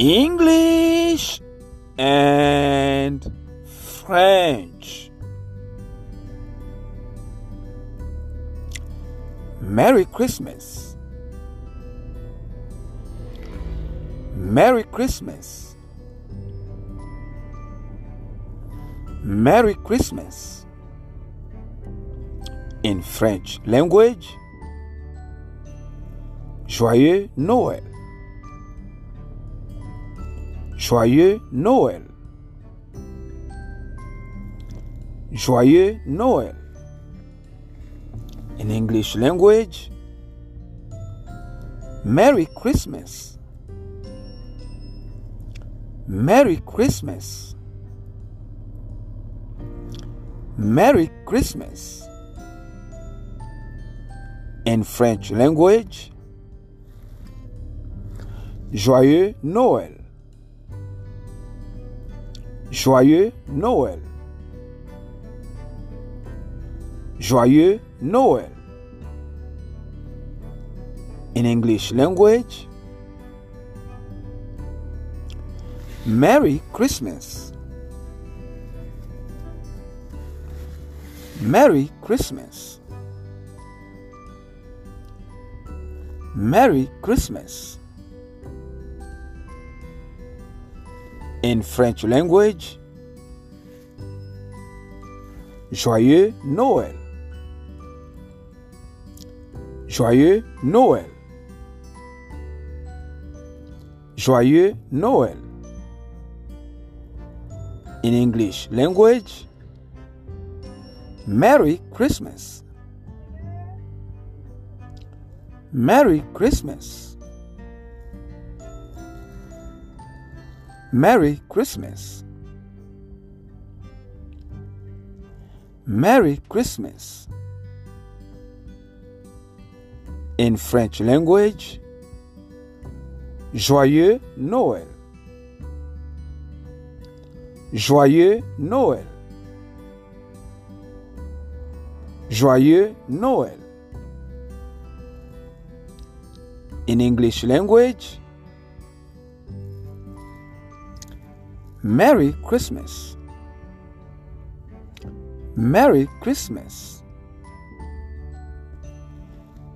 English and French. Merry Christmas. Merry Christmas. Merry Christmas. In French language, Joyeux Noël. Joyeux Noël. Joyeux Noël. In English language, Merry Christmas. Merry Christmas. Merry Christmas. In French language, Joyeux Noël. Joyeux Noël. Joyeux Noël. In English language, Merry Christmas. Merry Christmas. Merry Christmas. In French language, Joyeux Noël. Joyeux Noël. Joyeux Noël. In English language, Merry Christmas. Merry Christmas. Merry Christmas. Merry Christmas. In French language, Joyeux Noël. Joyeux Noël. Joyeux Noël. In English language, Merry Christmas. Merry Christmas.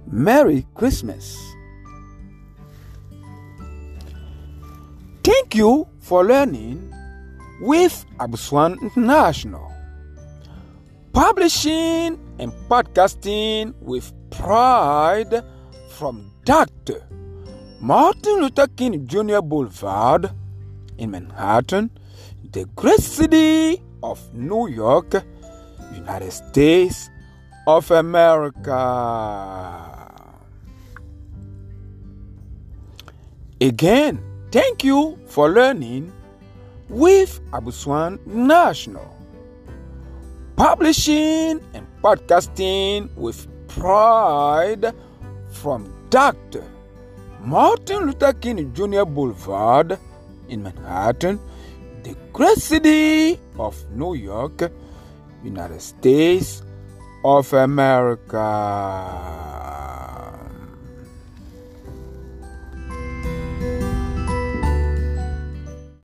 Merry Christmas. Thank you for learning with Aboussouan International. Publishing and podcasting with pride from Dr. Martin Luther King Jr. Boulevard in Manhattan, the great city of New York, United States of America. Again, thank you for learning with Aboussouan National. Publishing and podcasting with pride from Dr. Martin Luther King Jr. Boulevard in Manhattan, the great city of New York, United States of America.